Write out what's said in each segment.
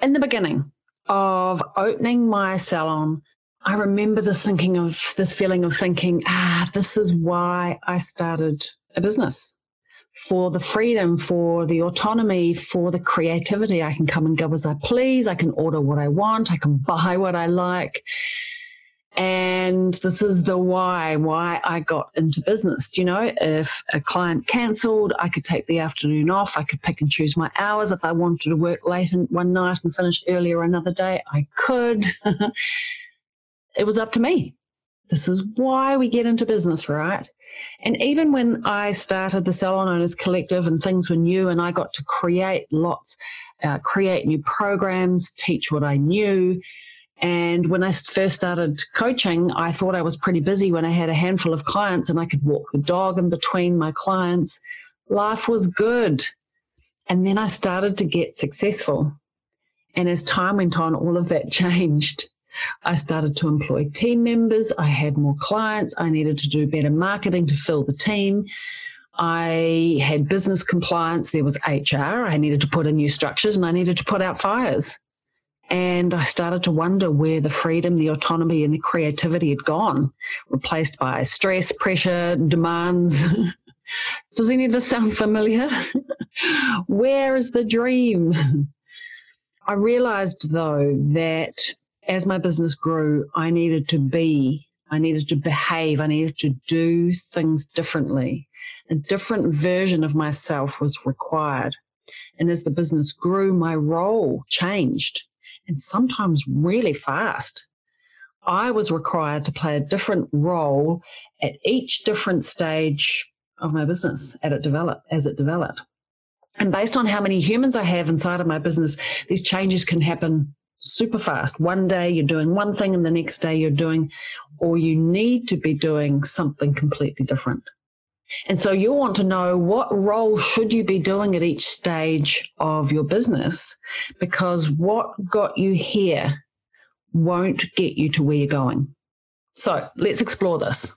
in the beginning of opening my salon, I remember this thinking of this feeling of thinking, ah, this is why I started a business for the freedom, for the autonomy, for the creativity. I can come and go as I please. I can order what I want. I can buy what I like. And this is the why, why I got into business. Do you know, if a client cancelled, I could take the afternoon off. I could pick and choose my hours. If I wanted to work late one night and finish earlier another day, I could. it was up to me. This is why we get into business, right? And even when I started the Salon Owners Collective and things were new and I got to create lots, uh, create new programs, teach what I knew. And when I first started coaching, I thought I was pretty busy when I had a handful of clients and I could walk the dog in between my clients. Life was good. And then I started to get successful. And as time went on, all of that changed. I started to employ team members. I had more clients. I needed to do better marketing to fill the team. I had business compliance. There was HR. I needed to put in new structures and I needed to put out fires. And I started to wonder where the freedom, the autonomy, and the creativity had gone, replaced by stress, pressure, demands. Does any of this sound familiar? where is the dream? I realized, though, that as my business grew, I needed to be, I needed to behave, I needed to do things differently. A different version of myself was required. And as the business grew, my role changed and sometimes really fast. I was required to play a different role at each different stage of my business as it developed, as it developed. And based on how many humans I have inside of my business, these changes can happen super fast. One day you're doing one thing and the next day you're doing, or you need to be doing something completely different. And so you want to know what role should you be doing at each stage of your business because what got you here won't get you to where you're going. So let's explore this.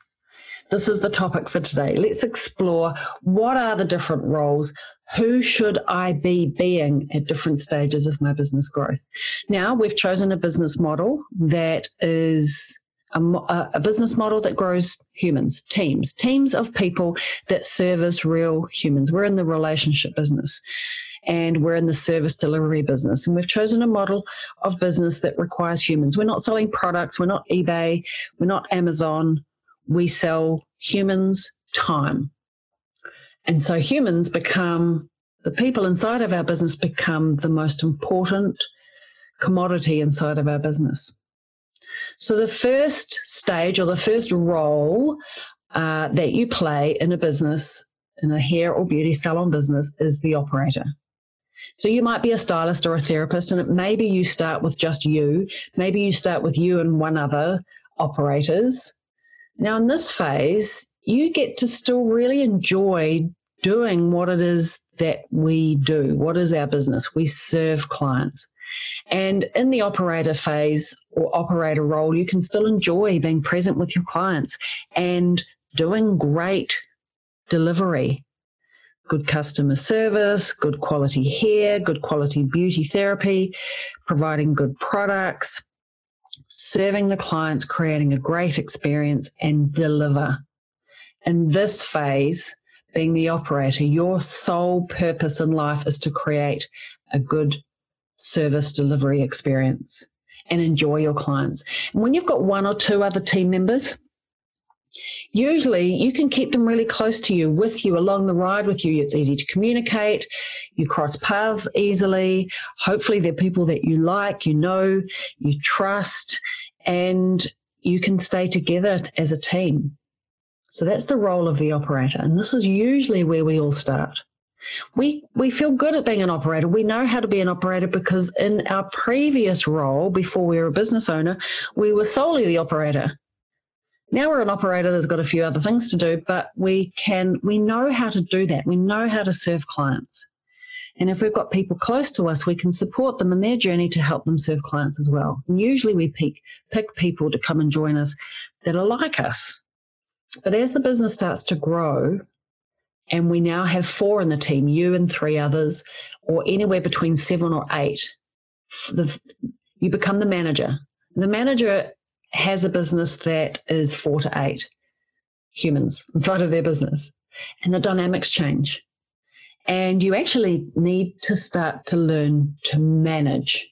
This is the topic for today. Let's explore what are the different roles, who should I be being at different stages of my business growth? Now, we've chosen a business model that is a, a, business model that grows humans, teams, teams of people that service real humans. We're in the relationship business and we're in the service delivery business. And we've chosen a model of business that requires humans. We're not selling products, we're not eBay, we're not Amazon. We sell humans time. And so humans become, the people inside of our business become the most important commodity inside of our business. So the first stage or the first role uh, that you play in a business, in a hair or beauty salon business, is the operator. So you might be a stylist or a therapist, and maybe you start with just you. Maybe you start with you and one other operators. Now, in this phase, you get to still really enjoy doing what it is that we do. What is our business? We serve clients. And in the operator phase or operator role, you can still enjoy being present with your clients and doing great delivery. Good customer service, good quality hair, good quality beauty therapy, providing good products, serving the clients, creating a great experience, and deliver in this phase, being the operator, your sole purpose in life is to create a good service delivery experience and enjoy your clients. And when you've got one or two other team members, usually you can keep them really close to you, with you, along the ride with you. It's easy to communicate. You cross paths easily. Hopefully, they're people that you like, you know, you trust, and you can stay together as a team. So that's the role of the operator. And this is usually where we all start. We we feel good at being an operator. We know how to be an operator because in our previous role before we were a business owner, we were solely the operator. Now we're an operator that's got a few other things to do, but we can we know how to do that. We know how to serve clients. And if we've got people close to us, we can support them in their journey to help them serve clients as well. And usually we pick, pick people to come and join us that are like us. But as the business starts to grow, and we now have four in the team, you and three others, or anywhere between seven or eight, the, you become the manager. The manager has a business that is four to eight humans inside of their business, and the dynamics change. And you actually need to start to learn to manage,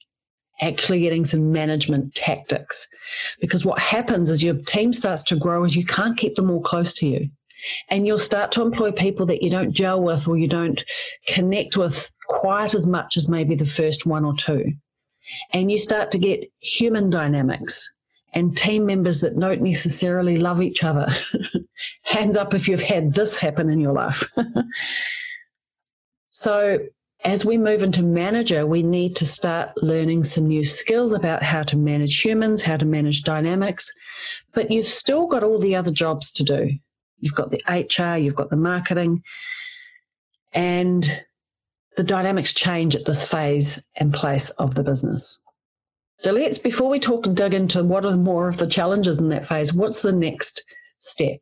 actually getting some management tactics. Because what happens is your team starts to grow as you can't keep them all close to you. And you'll start to employ people that you don't gel with or you don't connect with quite as much as maybe the first one or two. And you start to get human dynamics and team members that don't necessarily love each other. Hands up if you've had this happen in your life. So, as we move into manager, we need to start learning some new skills about how to manage humans, how to manage dynamics, but you've still got all the other jobs to do. You've got the HR, you've got the marketing, and the dynamics change at this phase and place of the business. So let's, before we talk and dig into what are more of the challenges in that phase, what's the next step?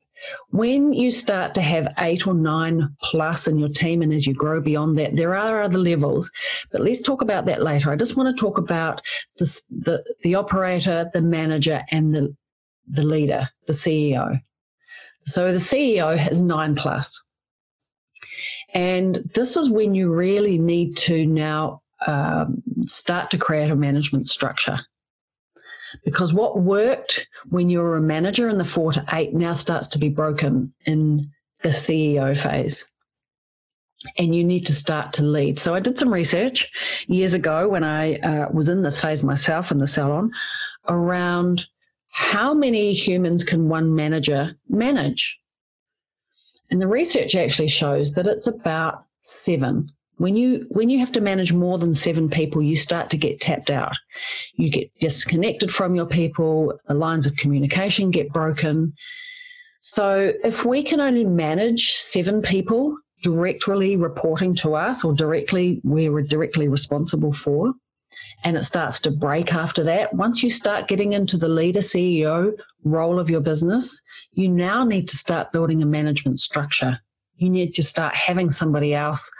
When you start to have eight or nine plus in your team, and as you grow beyond that, there are other levels, but let's talk about that later. I just want to talk about this, the, the operator, the manager, and the, the leader, the CEO. So the CEO has nine plus. And this is when you really need to now um, start to create a management structure. Because what worked when you were a manager in the four to eight now starts to be broken in the CEO phase. And you need to start to lead. So I did some research years ago when I uh, was in this phase myself in the salon around how many humans can one manager manage? And the research actually shows that it's about seven. When you when you have to manage more than seven people you start to get tapped out. You get disconnected from your people the lines of communication get broken. So if we can only manage seven people directly reporting to us or directly we're directly responsible for and it starts to break after that once you start getting into the leader ceo role of your business you now need to start building a management structure you need to start having somebody else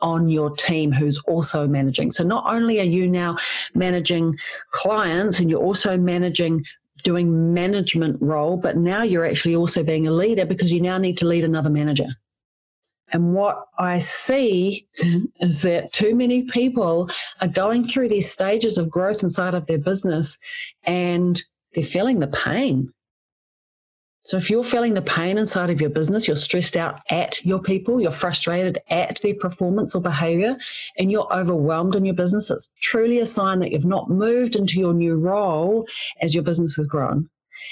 on your team who's also managing. So not only are you now managing clients and you're also managing doing management role, but now you're actually also being a leader because you now need to lead another manager. And what I see mm-hmm. is that too many people are going through these stages of growth inside of their business and they're feeling the pain. So if you're feeling the pain inside of your business, you're stressed out at your people, you're frustrated at their performance or behavior, and you're overwhelmed in your business, it's truly a sign that you've not moved into your new role as your business has grown.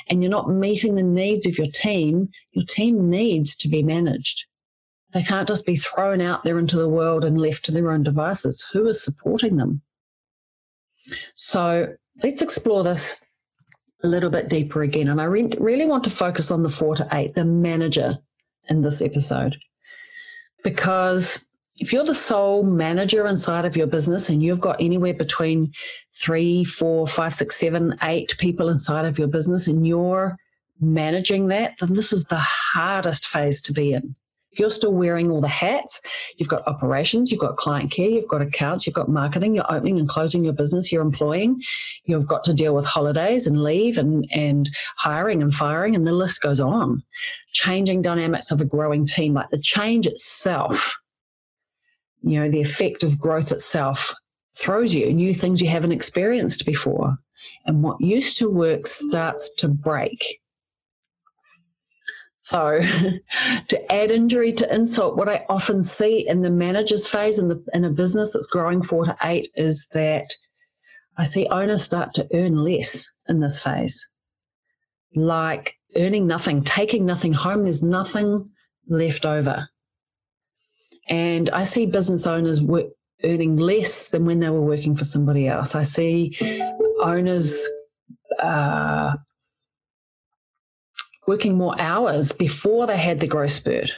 And you're not meeting the needs of your team. Your team needs to be managed. They can't just be thrown out there into the world and left to their own devices. Who is supporting them? So let's explore this a little bit deeper again. And I re- really want to focus on the four to eight, the manager in this episode. Because if you're the sole manager inside of your business and you've got anywhere between three, four, five, six, seven, eight people inside of your business and you're managing that, then this is the hardest phase to be in. If you're still wearing all the hats, you've got operations, you've got client care, you've got accounts, you've got marketing, you're opening and closing your business, you're employing, you've got to deal with holidays and leave and, and hiring and firing, and the list goes on. Changing dynamics of a growing team, like the change itself, you know, the effect of growth itself throws you new things you haven't experienced before. And what used to work starts to break so, to add injury to insult, what I often see in the manager's phase in, the, in a business that's growing four to eight is that I see owners start to earn less in this phase, like earning nothing, taking nothing home. There's nothing left over. And I see business owners work, earning less than when they were working for somebody else. I see owners uh, working more hours before they had the growth spurt.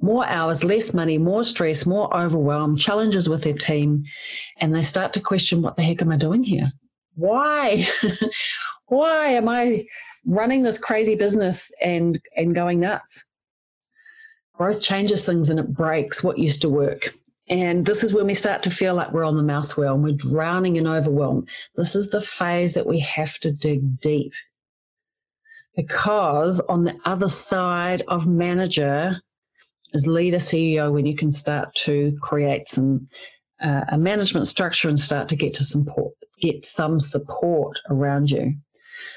More hours, less money, more stress, more overwhelm, challenges with their team, and they start to question what the heck am I doing here? Why? Why am I running this crazy business and and going nuts? Growth changes things and it breaks what used to work. And this is when we start to feel like we're on the mouse wheel and we're drowning in overwhelm. This is the phase that we have to dig deep. Because on the other side of manager is leader CEO when you can start to create some uh, a management structure and start to get to support get some support around you.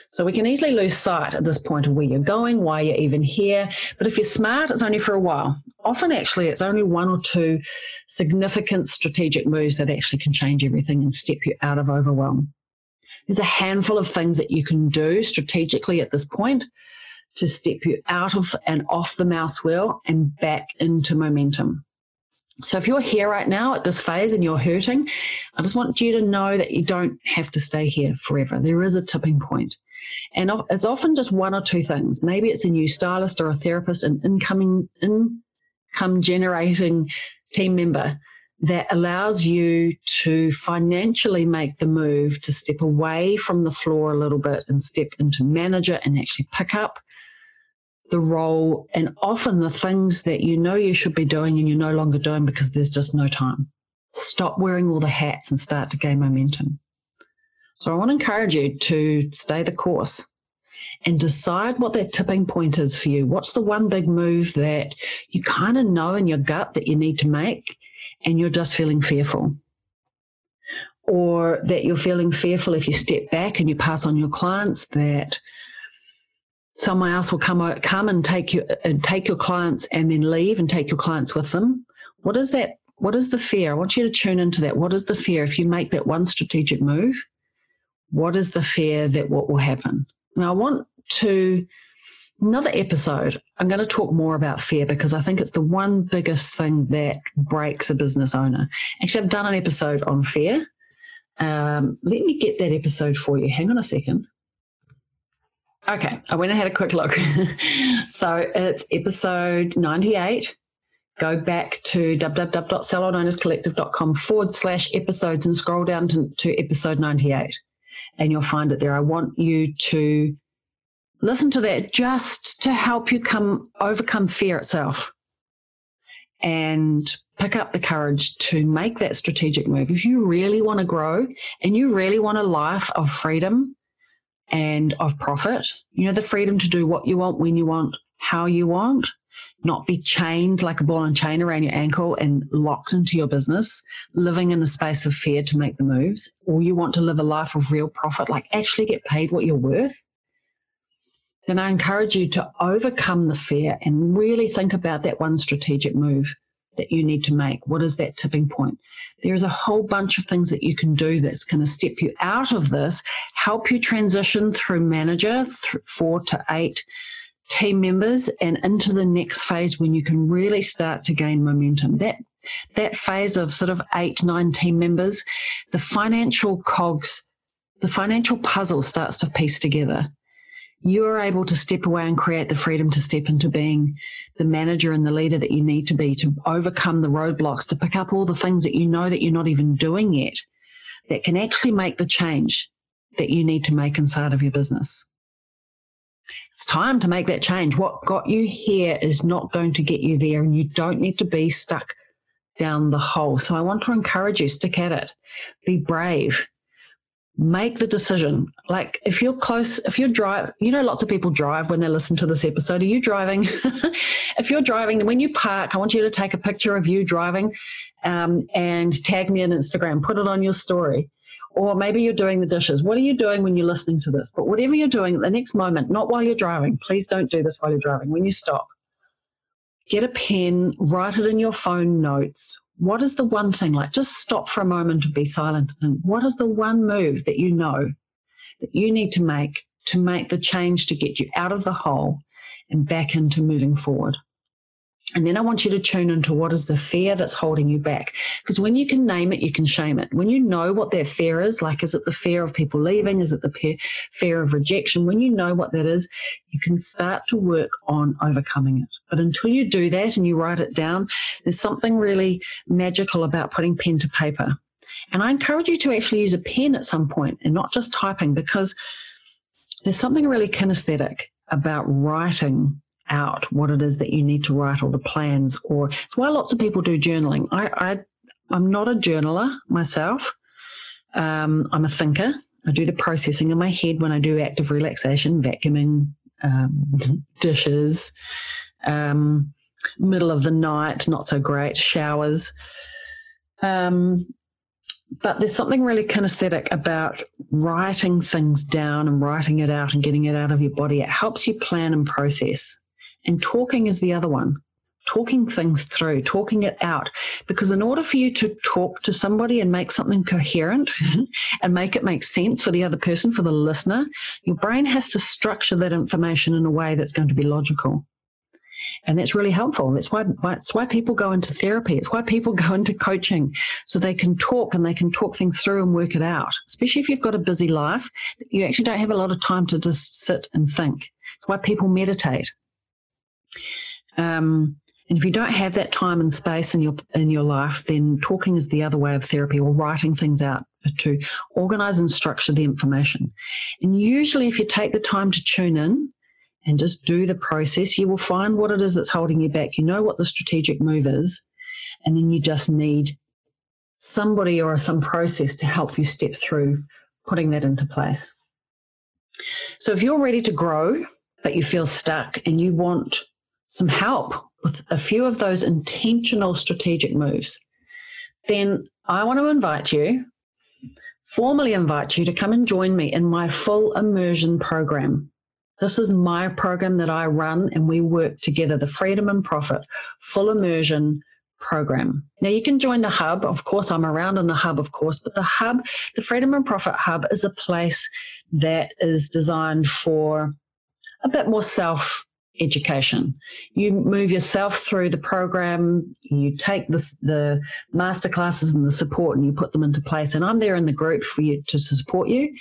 So we can easily lose sight at this point of where you're going, why you're even here. But if you're smart, it's only for a while. Often, actually, it's only one or two significant strategic moves that actually can change everything and step you out of overwhelm. There's a handful of things that you can do strategically at this point to step you out of and off the mouse wheel and back into momentum. So if you're here right now at this phase and you're hurting, I just want you to know that you don't have to stay here forever. There is a tipping point. And it's often just one or two things. Maybe it's a new stylist or a therapist, an incoming income generating team member that allows you to financially make the move to step away from the floor a little bit and step into manager and actually pick up the role and often the things that you know you should be doing and you're no longer doing because there's just no time. Stop wearing all the hats and start to gain momentum. So I want to encourage you to stay the course and decide what that tipping point is for you. What's the one big move that you kind of know in your gut that you need to make and you're just feeling fearful? Or that you're feeling fearful if you step back and you pass on your clients that someone else will come come and take you and take your clients and then leave and take your clients with them. What is that what is the fear? I want you to tune into that. What is the fear? If you make that one strategic move what is the fear that what will happen? Now i want to another episode i'm going to talk more about fear because i think it's the one biggest thing that breaks a business owner actually i've done an episode on fear um, let me get that episode for you hang on a second Okay, I went and had a quick look. so it's episode 98. Go back to www.salonownerscollective.com forward slash episodes and scroll down to, to episode 98. And you'll find it there. I want you to listen to that just to help you come overcome fear itself and pick up the courage to make that strategic move. If you really want to grow and you really want a life of freedom, and of profit. You know, the freedom to do what you want, when you want, how you want, not be chained like a ball and chain around your ankle and locked into your business, living in a space of fear to make the moves, or you want to live a life of real profit, like actually get paid what you're worth, then I encourage you to overcome the fear and really think about that one strategic move that you need to make? What is that tipping point? There's a whole bunch of things that you can do that's going to step you out of this, help you transition through manager, th- four to eight team members, and into the next phase when you can really start to gain momentum. That that phase of sort of eight, nine team members, the financial cogs, the financial puzzle starts to piece together you are able to step away and create the freedom to step into being the manager and the leader that you need to be to overcome the roadblocks, to pick up all the things that you know that you're not even doing yet that can actually make the change that you need to make inside of your business. It's time to make that change. What got you here is not going to get you there, and you don't need to be stuck down the hole. So I want to encourage you, stick at it, be brave, make the decision. Like if you're close, if you're drive, you know, lots of people drive when they listen to this episode. Are you driving? if you're driving, when you park, I want you to take a picture of you driving um, and tag me on Instagram, put it on your story. Or maybe you're doing the dishes. What are you doing when you're listening to this? But whatever you're doing the next moment, not while you're driving, please don't do this while you're driving. When you stop, get a pen, write it in your phone notes. What is the one thing, like just stop for a moment and be silent and what is the one move that you know that you need to make to make the change to get you out of the hole and back into moving forward? And then I want you to tune into what is the fear that's holding you back. Because when you can name it, you can shame it. When you know what that fear is, like is it the fear of people leaving? Is it the fear of rejection? When you know what that is, you can start to work on overcoming it. But until you do that and you write it down, there's something really magical about putting pen to paper. And I encourage you to actually use a pen at some point and not just typing because there's something really kinesthetic about writing out what it is that you need to write or the plans or it's why lots of people do journaling i, I i'm not a journaler myself um, i'm a thinker i do the processing in my head when i do active relaxation vacuuming um, dishes um, middle of the night not so great showers um, but there's something really kinesthetic about writing things down and writing it out and getting it out of your body. It helps you plan and process. And talking is the other one. Talking things through, talking it out. Because in order for you to talk to somebody and make something coherent mm-hmm. and make it make sense for the other person, for the listener, your brain has to structure that information in a way that's going to be logical. And that's really helpful. That's why, that's why people go into therapy. It's why people go into coaching so they can talk and they can talk things through and work it out. Especially if you've got a busy life, you actually don't have a lot of time to just sit and think. It's why people meditate. Um, and if you don't have that time and space in your in your life, then talking is the other way of therapy, or writing things out to organize and structure the information. And usually, if you take the time to tune in and just do the process, you will find what it is that's holding you back. You know what the strategic move is, and then you just need somebody or some process to help you step through putting that into place. So, if you're ready to grow, but you feel stuck and you want some help with a few of those intentional strategic moves, then I want to invite you, formally invite you to come and join me in my full immersion program. This is my program that I run and we work together, the Freedom and Profit Full Immersion program. Now you can join the hub. Of course, I'm around in the hub, of course, but the hub, the Freedom and Profit Hub, is a place that is designed for a bit more self education. You move yourself through the program, you take the, the master classes and the support and you put them into place. And I'm there in the group for you to support you.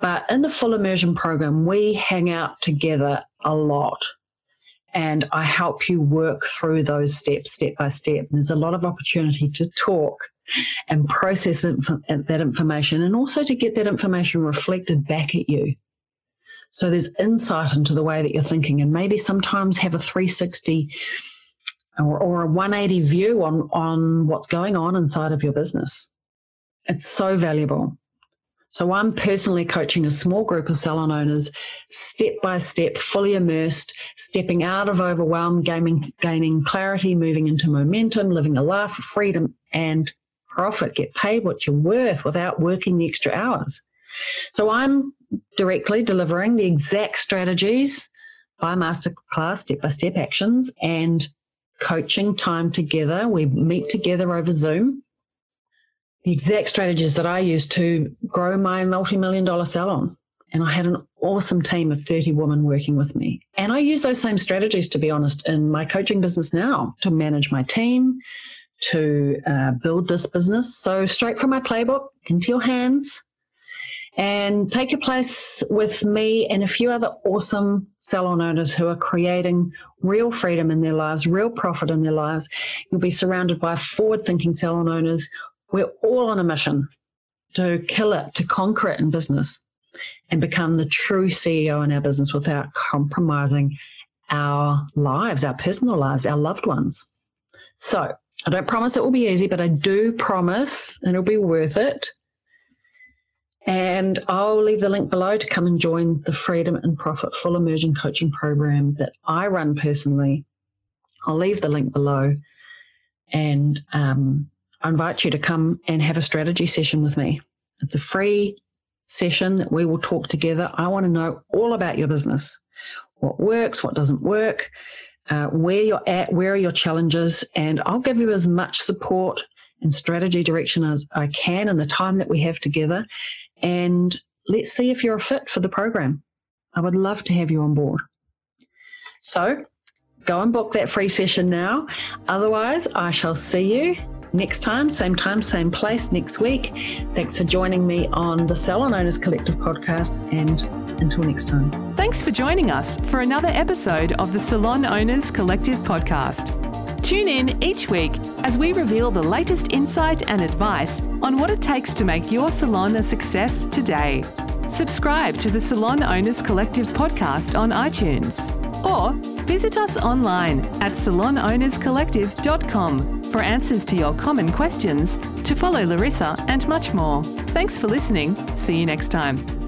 But in the full immersion program, we hang out together a lot. And I help you work through those steps step by step. And There's a lot of opportunity to talk and process that information and also to get that information reflected back at you. So there's insight into the way that you're thinking, and maybe sometimes have a 360 or, or a 180 view on, on what's going on inside of your business. It's so valuable. So I'm personally coaching a small group of salon owners step by step, fully immersed, stepping out of overwhelm, gaining, gaining clarity, moving into momentum, living a life of freedom and profit, get paid what you're worth without working the extra hours. So I'm directly delivering the exact strategies by masterclass, step by step actions, and coaching time together. We meet together over Zoom. The exact strategies that I use to grow my multi million dollar salon. And I had an awesome team of 30 women working with me. And I use those same strategies, to be honest, in my coaching business now to manage my team, to uh, build this business. So, straight from my playbook into your hands and take your place with me and a few other awesome salon owners who are creating real freedom in their lives, real profit in their lives. You'll be surrounded by forward thinking salon owners. We're all on a mission to kill it, to conquer it in business and become the true CEO in our business without compromising our lives, our personal lives, our loved ones. So I don't promise it will be easy, but I do promise and it'll be worth it and I'll leave the link below to come and join the Freedom and Profit Full Immersion Coaching Program that I run personally. I'll leave the link below and um, I invite you to come and have a strategy session with me. It's a free session that we will talk together. I want to know all about your business what works, what doesn't work, uh, where you're at, where are your challenges, and I'll give you as much support and strategy direction as I can in the time that we have together. And let's see if you're a fit for the program. I would love to have you on board. So go and book that free session now. Otherwise, I shall see you next time, same time, same place next week. Thanks for joining me on the Salon Owners Collective podcast, and until next time. Thanks for joining us for another episode of the Salon Owners Collective podcast. Tune in each week as we reveal the latest insight and advice on what it takes to make your salon a success today. Subscribe to the Salon Owners Collective podcast on iTunes or visit us online at salonownerscollective.com for answers to your common questions, to follow Larissa, and much more. Thanks for listening. See you next time.